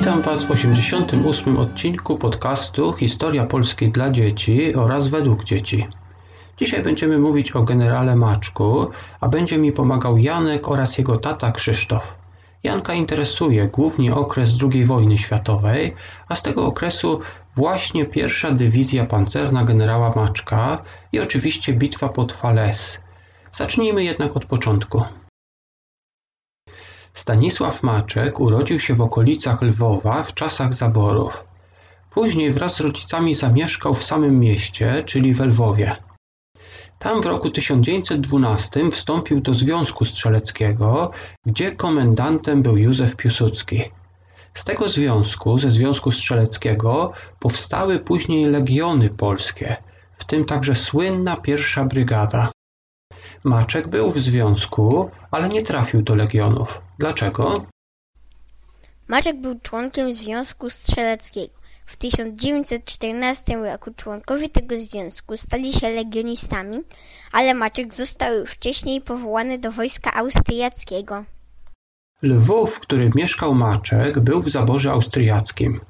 Witam Was w 88 odcinku podcastu Historia Polski dla dzieci oraz według dzieci. Dzisiaj będziemy mówić o generale Maczku, a będzie mi pomagał Janek oraz jego tata Krzysztof. Janka interesuje głównie okres II wojny światowej, a z tego okresu właśnie pierwsza dywizja pancerna generała Maczka i oczywiście bitwa pod Fales. Zacznijmy jednak od początku. Stanisław Maczek urodził się w okolicach Lwowa w czasach zaborów. Później wraz z rodzicami zamieszkał w samym mieście, czyli w Lwowie. Tam w roku 1912 wstąpił do Związku Strzeleckiego, gdzie komendantem był Józef Piłsudski. Z tego związku, ze Związku Strzeleckiego, powstały później legiony polskie, w tym także słynna pierwsza brygada. Maczek był w związku, ale nie trafił do legionów. Dlaczego? Maczek był członkiem Związku Strzeleckiego. W 1914 roku członkowie tego związku stali się legionistami, ale Maczek został już wcześniej powołany do wojska austriackiego. Lwów, w którym mieszkał Maczek, był w zaborze austriackim.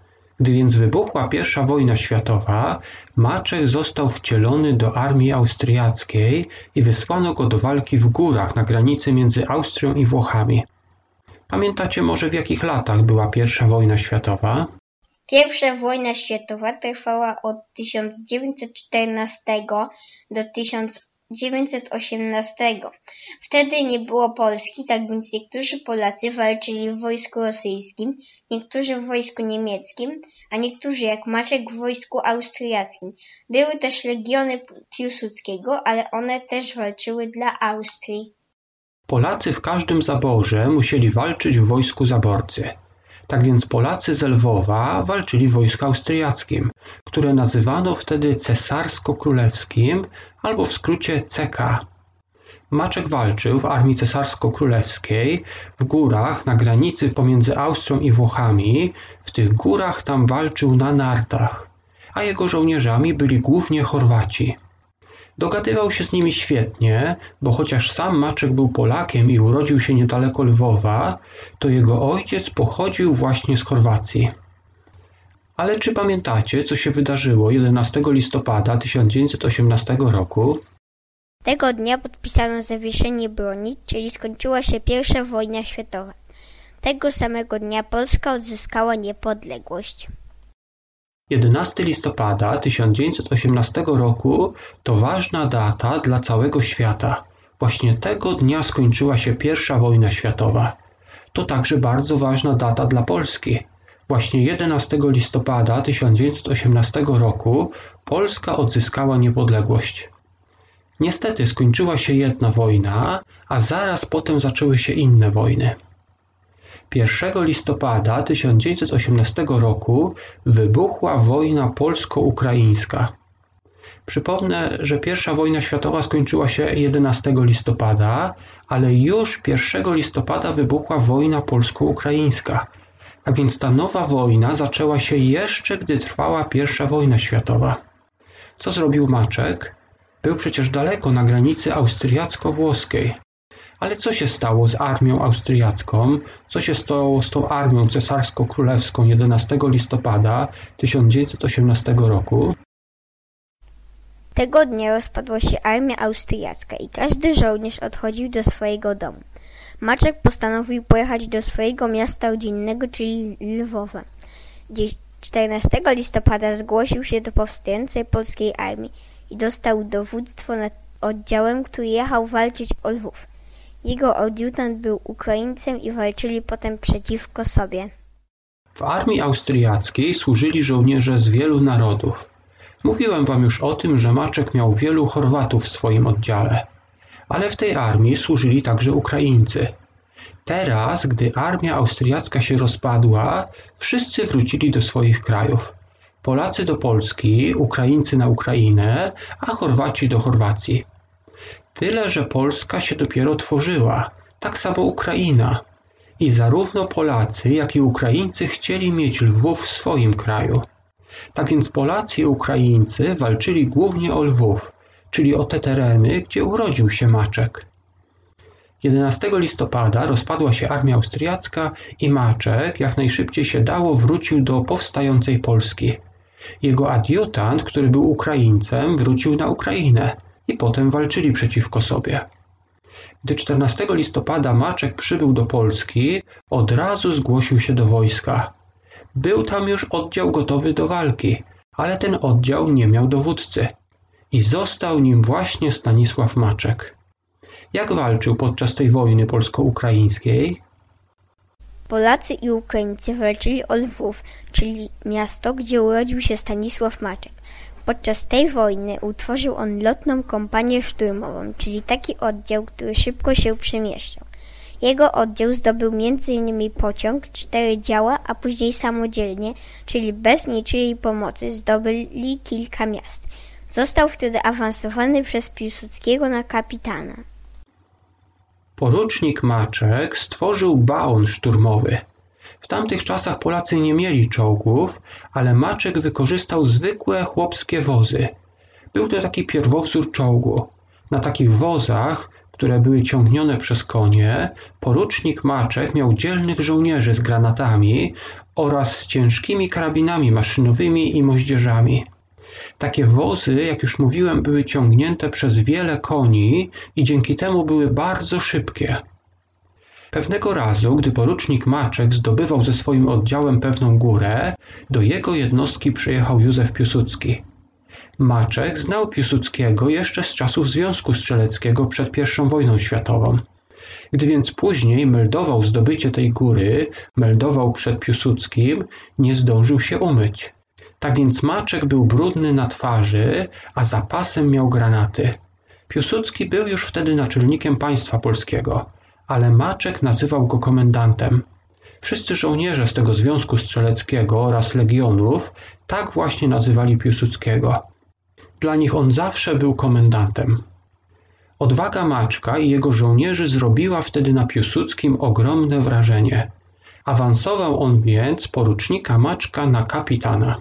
Gdy więc wybuchła I wojna światowa, Maczek został wcielony do armii austriackiej i wysłano go do walki w górach na granicy między Austrią i Włochami. Pamiętacie może w jakich latach była I wojna światowa? Pierwsza wojna światowa trwała od 1914 do 1918. Wtedy nie było Polski, tak więc niektórzy Polacy walczyli w wojsku rosyjskim, niektórzy w wojsku niemieckim, a niektórzy jak Maczek w wojsku austriackim. Były też legiony Piłsudskiego, ale one też walczyły dla Austrii. Polacy w każdym zaborze musieli walczyć w wojsku zaborcy. Tak więc Polacy z Lwowa walczyli w wojsku austriackim, które nazywano wtedy cesarsko-królewskim albo w skrócie CK. Maczek walczył w armii cesarsko-królewskiej w górach na granicy pomiędzy Austrią i Włochami. W tych górach tam walczył na nartach, a jego żołnierzami byli głównie Chorwaci. Dogadywał się z nimi świetnie, bo chociaż sam Maczek był Polakiem i urodził się niedaleko Lwowa, to jego ojciec pochodził właśnie z Chorwacji. Ale czy pamiętacie, co się wydarzyło 11 listopada 1918 roku? Tego dnia podpisano zawieszenie broni, czyli skończyła się pierwsza wojna światowa. Tego samego dnia Polska odzyskała niepodległość. 11 listopada 1918 roku to ważna data dla całego świata. Właśnie tego dnia skończyła się pierwsza wojna światowa. To także bardzo ważna data dla Polski. Właśnie 11 listopada 1918 roku Polska odzyskała niepodległość. Niestety skończyła się jedna wojna, a zaraz potem zaczęły się inne wojny. 1 listopada 1918 roku wybuchła wojna polsko-ukraińska. Przypomnę, że I wojna światowa skończyła się 11 listopada, ale już 1 listopada wybuchła wojna polsko-ukraińska. A więc ta nowa wojna zaczęła się jeszcze, gdy trwała I wojna światowa. Co zrobił Maczek? Był przecież daleko na granicy austriacko-włoskiej. Ale co się stało z armią austriacką? Co się stało z tą armią cesarsko-królewską 11 listopada 1918 roku? Tego dnia rozpadła się armia austriacka i każdy żołnierz odchodził do swojego domu. Maczek postanowił pojechać do swojego miasta rodzinnego, czyli Lwowa. 14 listopada zgłosił się do powstającej polskiej armii i dostał dowództwo nad oddziałem, który jechał walczyć o Lwów. Jego adiutant był Ukraińcem i walczyli potem przeciwko sobie. W armii austriackiej służyli żołnierze z wielu narodów. Mówiłem wam już o tym, że Maczek miał wielu Chorwatów w swoim oddziale. Ale w tej armii służyli także Ukraińcy. Teraz, gdy armia austriacka się rozpadła, wszyscy wrócili do swoich krajów. Polacy do Polski, Ukraińcy na Ukrainę, a Chorwaci do Chorwacji. Tyle, że Polska się dopiero tworzyła, tak samo Ukraina. I zarówno Polacy, jak i Ukraińcy chcieli mieć Lwów w swoim kraju. Tak więc Polacy i Ukraińcy walczyli głównie o Lwów, czyli o te tereny, gdzie urodził się Maczek. 11 listopada rozpadła się armia austriacka i Maczek jak najszybciej się dało wrócił do powstającej Polski. Jego adiutant, który był Ukraińcem, wrócił na Ukrainę i potem walczyli przeciwko sobie. Gdy 14 listopada Maczek przybył do Polski, od razu zgłosił się do wojska. Był tam już oddział gotowy do walki, ale ten oddział nie miał dowódcy. I został nim właśnie Stanisław Maczek. Jak walczył podczas tej wojny polsko-ukraińskiej? Polacy i Ukraińcy walczyli o Lwów, czyli miasto, gdzie urodził się Stanisław Maczek. Podczas tej wojny utworzył on lotną kompanię szturmową, czyli taki oddział, który szybko się przemieszczał. Jego oddział zdobył m.in. pociąg, cztery działa, a później samodzielnie, czyli bez niczyjej pomocy, zdobyli kilka miast. Został wtedy awansowany przez Piłsudskiego na kapitana. Porucznik Maczek stworzył baon szturmowy. W tamtych czasach Polacy nie mieli czołgów, ale Maczek wykorzystał zwykłe chłopskie wozy. Był to taki pierwowzór czołgu. Na takich wozach, które były ciągnione przez konie, porucznik Maczek miał dzielnych żołnierzy z granatami oraz z ciężkimi karabinami maszynowymi i moździerzami. Takie wozy, jak już mówiłem, były ciągnięte przez wiele koni i dzięki temu były bardzo szybkie. Pewnego razu, gdy porucznik Maczek zdobywał ze swoim oddziałem pewną górę, do jego jednostki przyjechał Józef Piłsudski. Maczek znał Piłsudskiego jeszcze z czasów Związku Strzeleckiego przed I wojną światową. Gdy więc później meldował zdobycie tej góry, meldował przed Piłsudskim, nie zdążył się umyć. Tak więc Maczek był brudny na twarzy, a za pasem miał granaty. Piłsudski był już wtedy naczelnikiem państwa polskiego, ale Maczek nazywał go komendantem. Wszyscy żołnierze z tego Związku Strzeleckiego oraz legionów tak właśnie nazywali Piłsudskiego. Dla nich on zawsze był komendantem. Odwaga Maczka i jego żołnierzy zrobiła wtedy na Piłsudskim ogromne wrażenie. Awansował on więc porucznika Maczka na kapitana.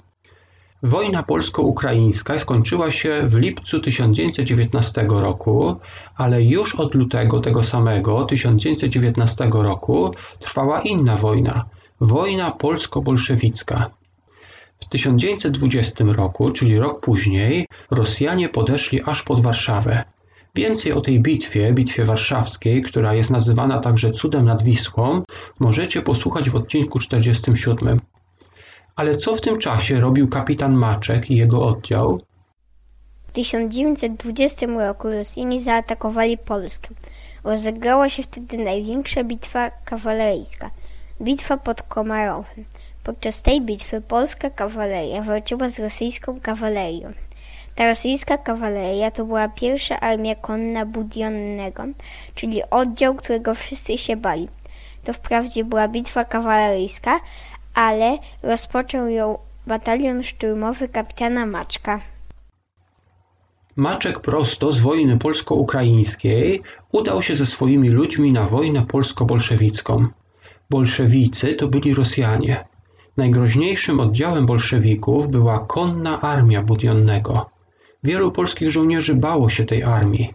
Wojna polsko-ukraińska skończyła się w lipcu 1919 roku, ale już od lutego tego samego 1919 roku trwała inna wojna wojna polsko-bolszewicka. W 1920 roku, czyli rok później, Rosjanie podeszli aż pod Warszawę. Więcej o tej bitwie, bitwie warszawskiej, która jest nazywana także cudem nad Wisłą, możecie posłuchać w odcinku 47. Ale co w tym czasie robił kapitan Maczek i jego oddział? W 1920 roku Rosjanie zaatakowali Polskę. Rozegrała się wtedy największa bitwa kawaleryjska bitwa pod Komarowem. Podczas tej bitwy polska kawaleria walczyła z rosyjską kawalerią. Ta rosyjska kawaleria to była pierwsza armia konna Budionnego, czyli oddział, którego wszyscy się bali. To wprawdzie była bitwa kawaleryjska, ale rozpoczął ją batalion szturmowy kapitana Maczka. Maczek prosto z wojny polsko-ukraińskiej udał się ze swoimi ludźmi na wojnę polsko-bolszewicką. Bolszewicy to byli Rosjanie. Najgroźniejszym oddziałem bolszewików była konna armia Budionnego. Wielu polskich żołnierzy bało się tej armii.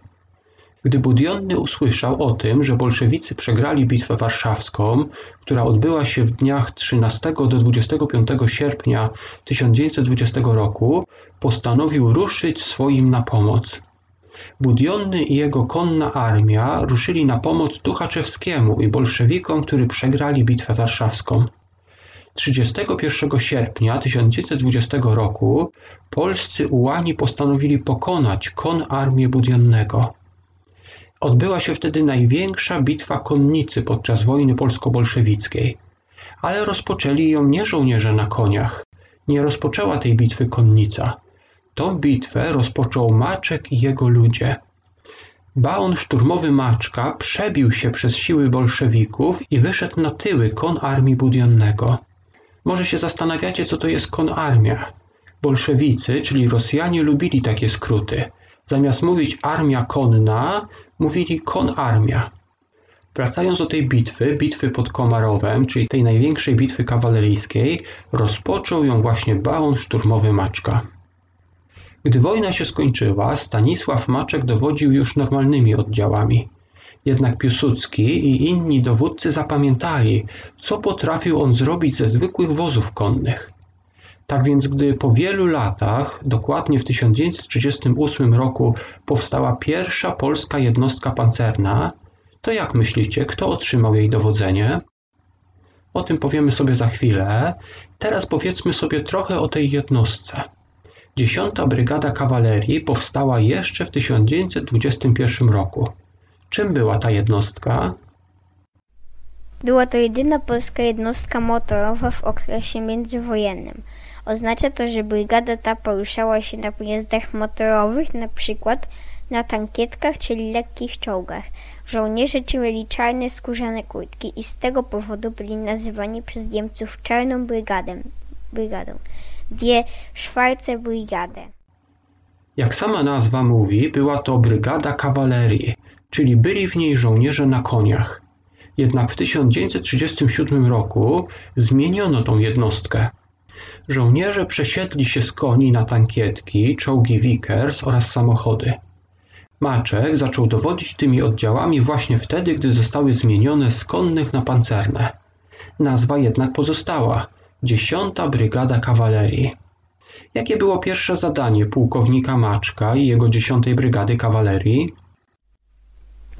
Gdy Budionny usłyszał o tym, że bolszewicy przegrali bitwę warszawską, która odbyła się w dniach 13 do 25 sierpnia 1920 roku, postanowił ruszyć swoim na pomoc. Budionny i jego konna armia ruszyli na pomoc Tuchaczewskiemu i bolszewikom, którzy przegrali bitwę warszawską. 31 sierpnia 1920 roku polscy ułani postanowili pokonać kon armię Budionnego. Odbyła się wtedy największa bitwa konnicy podczas wojny polsko-bolszewickiej, ale rozpoczęli ją nie żołnierze na koniach. Nie rozpoczęła tej bitwy konnica. Tą bitwę rozpoczął Maczek i jego ludzie. Baon szturmowy Maczka przebił się przez siły bolszewików i wyszedł na tyły kon armii Budionnego. Może się zastanawiacie, co to jest konarmia. Bolszewicy, czyli Rosjanie, lubili takie skróty. Zamiast mówić armia konna, mówili konarmia. Wracając do tej bitwy, bitwy pod Komarowem, czyli tej największej bitwy kawaleryjskiej, rozpoczął ją właśnie baon szturmowy Maczka. Gdy wojna się skończyła, Stanisław Maczek dowodził już normalnymi oddziałami. Jednak Piłsudski i inni dowódcy zapamiętali, co potrafił on zrobić ze zwykłych wozów konnych. Tak więc gdy po wielu latach, dokładnie w 1938 roku powstała pierwsza polska jednostka pancerna, to jak myślicie, kto otrzymał jej dowodzenie? O tym powiemy sobie za chwilę. Teraz powiedzmy sobie trochę o tej jednostce. Dziesiąta Brygada Kawalerii powstała jeszcze w 1921 roku. Czym była ta jednostka? Była to jedyna polska jednostka motorowa w okresie międzywojennym. Oznacza to, że brygada ta poruszała się na pojazdach motorowych, na przykład na tankietkach, czyli lekkich czołgach. Żołnierze ci mieli czarne skórzane kurtki i z tego powodu byli nazywani przez Niemców czarną brygadę, brygadą. Die Schwarze Brigade. Jak sama nazwa mówi, była to brygada kawalerii, czyli byli w niej żołnierze na koniach. Jednak w 1937 roku zmieniono tą jednostkę. Żołnierze przesiedli się z koni na tankietki, czołgi Vickers oraz samochody. Maczek zaczął dowodzić tymi oddziałami właśnie wtedy, gdy zostały zmienione z konnych na pancerne. Nazwa jednak pozostała – Dziesiąta Brygada Kawalerii. Jakie było pierwsze zadanie pułkownika Maczka i jego dziesiątej Brygady Kawalerii?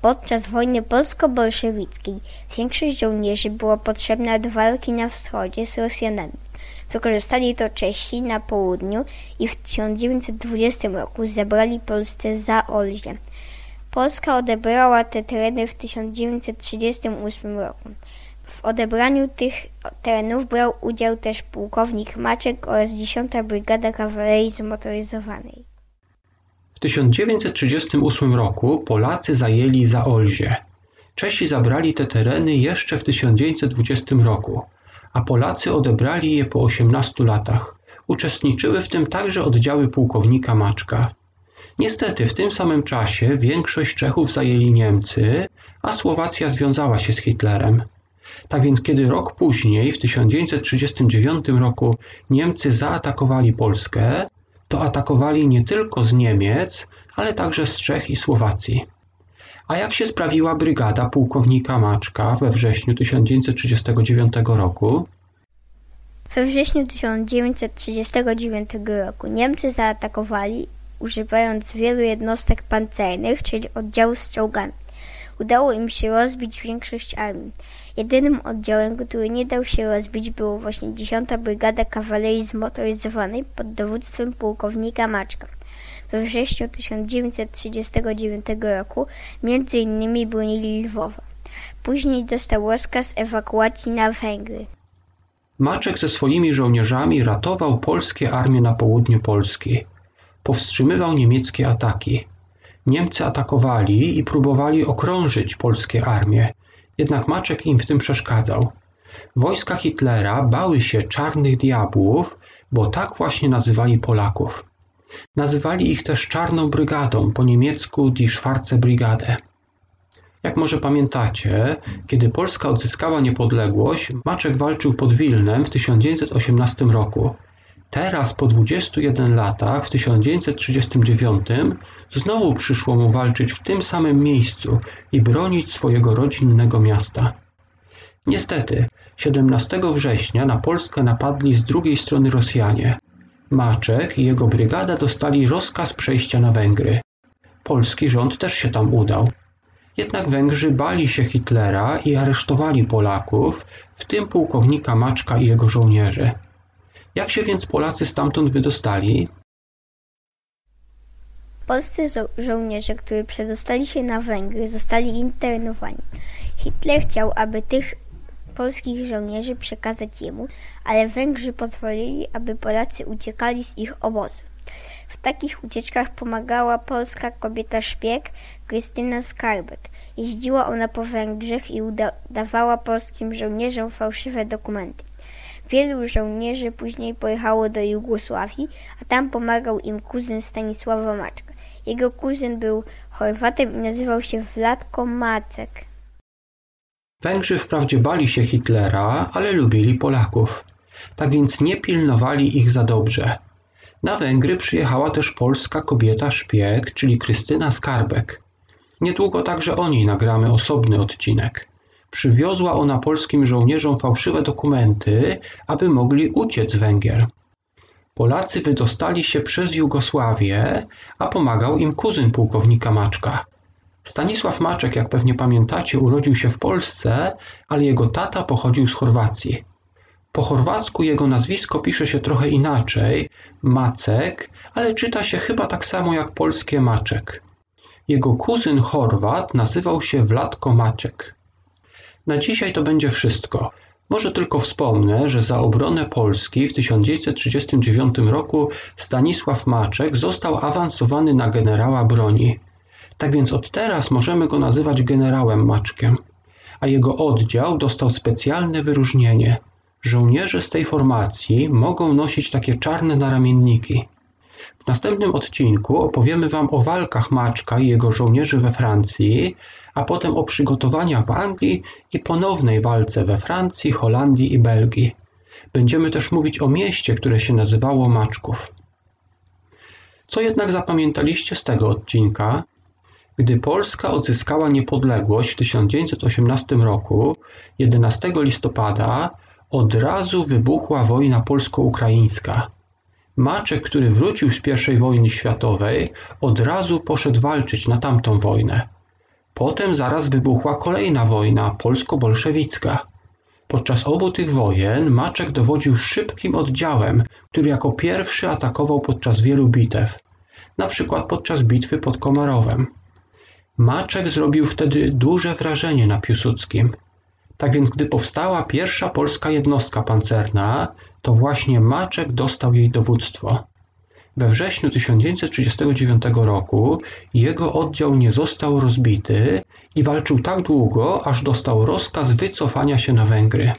Podczas wojny polsko-bolszewickiej większość żołnierzy była potrzebna do walki na wschodzie z Rosjanami. Wykorzystali to Czesi na południu i w 1920 roku zabrali Polsce Zaolzie. Polska odebrała te tereny w 1938 roku. W odebraniu tych terenów brał udział też pułkownik Maczek oraz 10. Brygada Kawalerii Zmotoryzowanej. W 1938 roku Polacy zajęli Zaolzie. Czesi zabrali te tereny jeszcze w 1920 roku a Polacy odebrali je po osiemnastu latach. Uczestniczyły w tym także oddziały pułkownika Maczka. Niestety w tym samym czasie większość Czechów zajęli Niemcy, a Słowacja związała się z Hitlerem. Tak więc kiedy rok później, w 1939 roku, Niemcy zaatakowali Polskę, to atakowali nie tylko z Niemiec, ale także z Czech i Słowacji. A jak się sprawiła brygada pułkownika Maczka we wrześniu 1939 roku? We wrześniu 1939 roku Niemcy zaatakowali, używając wielu jednostek pancernych, czyli oddziałów z czołgami. Udało im się rozbić większość armii. Jedynym oddziałem, który nie dał się rozbić, było właśnie 10. Brygada Kawalerii Zmotoryzowanej pod dowództwem pułkownika Maczka we wrześniu 1939 roku między innymi bronili Lwowa. Później dostał rozkaz ewakuacji na Węgry. Maczek ze swoimi żołnierzami ratował polskie armie na południu Polski. Powstrzymywał niemieckie ataki. Niemcy atakowali i próbowali okrążyć polskie armie, jednak Maczek im w tym przeszkadzał. Wojska Hitlera bały się czarnych diabłów, bo tak właśnie nazywali Polaków. Nazywali ich też Czarną Brygadą, po niemiecku Die Schwarze Brigade. Jak może pamiętacie, kiedy Polska odzyskała niepodległość, Maczek walczył pod Wilnem w 1918 roku. Teraz, po 21 latach, w 1939, znowu przyszło mu walczyć w tym samym miejscu i bronić swojego rodzinnego miasta. Niestety, 17 września na Polskę napadli z drugiej strony Rosjanie. Maczek i jego brygada dostali rozkaz przejścia na Węgry. Polski rząd też się tam udał. Jednak Węgrzy bali się Hitlera i aresztowali Polaków, w tym pułkownika Maczka i jego żołnierzy. Jak się więc Polacy stamtąd wydostali? Polscy żo żołnierze, którzy przedostali się na Węgry, zostali internowani. Hitler chciał, aby tych polskich żołnierzy przekazać jemu, ale Węgrzy pozwolili, aby Polacy uciekali z ich obozu. W takich ucieczkach pomagała polska kobieta szpieg Krystyna Skarbek. Jeździła ona po Węgrzech i udawała polskim żołnierzom fałszywe dokumenty. Wielu żołnierzy później pojechało do Jugosławii, a tam pomagał im kuzyn Stanisława Maczka. Jego kuzyn był Chorwatem i nazywał się Wladko Macek. Węgrzy wprawdzie bali się Hitlera, ale lubili Polaków. Tak więc nie pilnowali ich za dobrze. Na Węgry przyjechała też polska kobieta szpieg, czyli Krystyna Skarbek. Niedługo także o niej nagramy osobny odcinek. Przywiozła ona polskim żołnierzom fałszywe dokumenty, aby mogli uciec z Węgier. Polacy wydostali się przez Jugosławię, a pomagał im kuzyn pułkownika Maczka. Stanisław Maczek, jak pewnie pamiętacie, urodził się w Polsce, ale jego tata pochodził z Chorwacji. Po chorwacku jego nazwisko pisze się trochę inaczej, Macek, ale czyta się chyba tak samo jak polskie Maczek. Jego kuzyn Chorwat nazywał się Wladko Maczek. Na dzisiaj to będzie wszystko. Może tylko wspomnę, że za obronę Polski w 1939 roku Stanisław Maczek został awansowany na generała broni. Tak więc od teraz możemy go nazywać generałem Maczkiem, a jego oddział dostał specjalne wyróżnienie. Żołnierze z tej formacji mogą nosić takie czarne naramienniki. W następnym odcinku opowiemy Wam o walkach Maczka i jego żołnierzy we Francji, a potem o przygotowaniach w Anglii i ponownej walce we Francji, Holandii i Belgii. Będziemy też mówić o mieście, które się nazywało Maczków. Co jednak zapamiętaliście z tego odcinka? Gdy Polska odzyskała niepodległość w 1918 roku, 11 listopada, od razu wybuchła wojna polsko-ukraińska. Maczek, który wrócił z I wojny światowej, od razu poszedł walczyć na tamtą wojnę. Potem zaraz wybuchła kolejna wojna polsko-bolszewicka. Podczas obu tych wojen Maczek dowodził szybkim oddziałem, który jako pierwszy atakował podczas wielu bitew, na przykład podczas bitwy pod Komarowem. Maczek zrobił wtedy duże wrażenie na Piłsudskim. Tak więc gdy powstała pierwsza polska jednostka pancerna, to właśnie Maczek dostał jej dowództwo. We wrześniu 1939 roku jego oddział nie został rozbity i walczył tak długo, aż dostał rozkaz wycofania się na Węgry.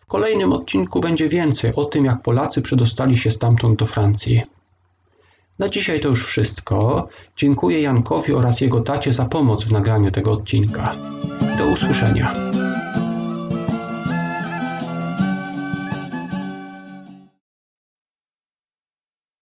W kolejnym odcinku będzie więcej o tym, jak Polacy przedostali się stamtąd do Francji. Na dzisiaj to już wszystko. Dziękuję Jankowi oraz jego tacie za pomoc w nagraniu tego odcinka. Do usłyszenia.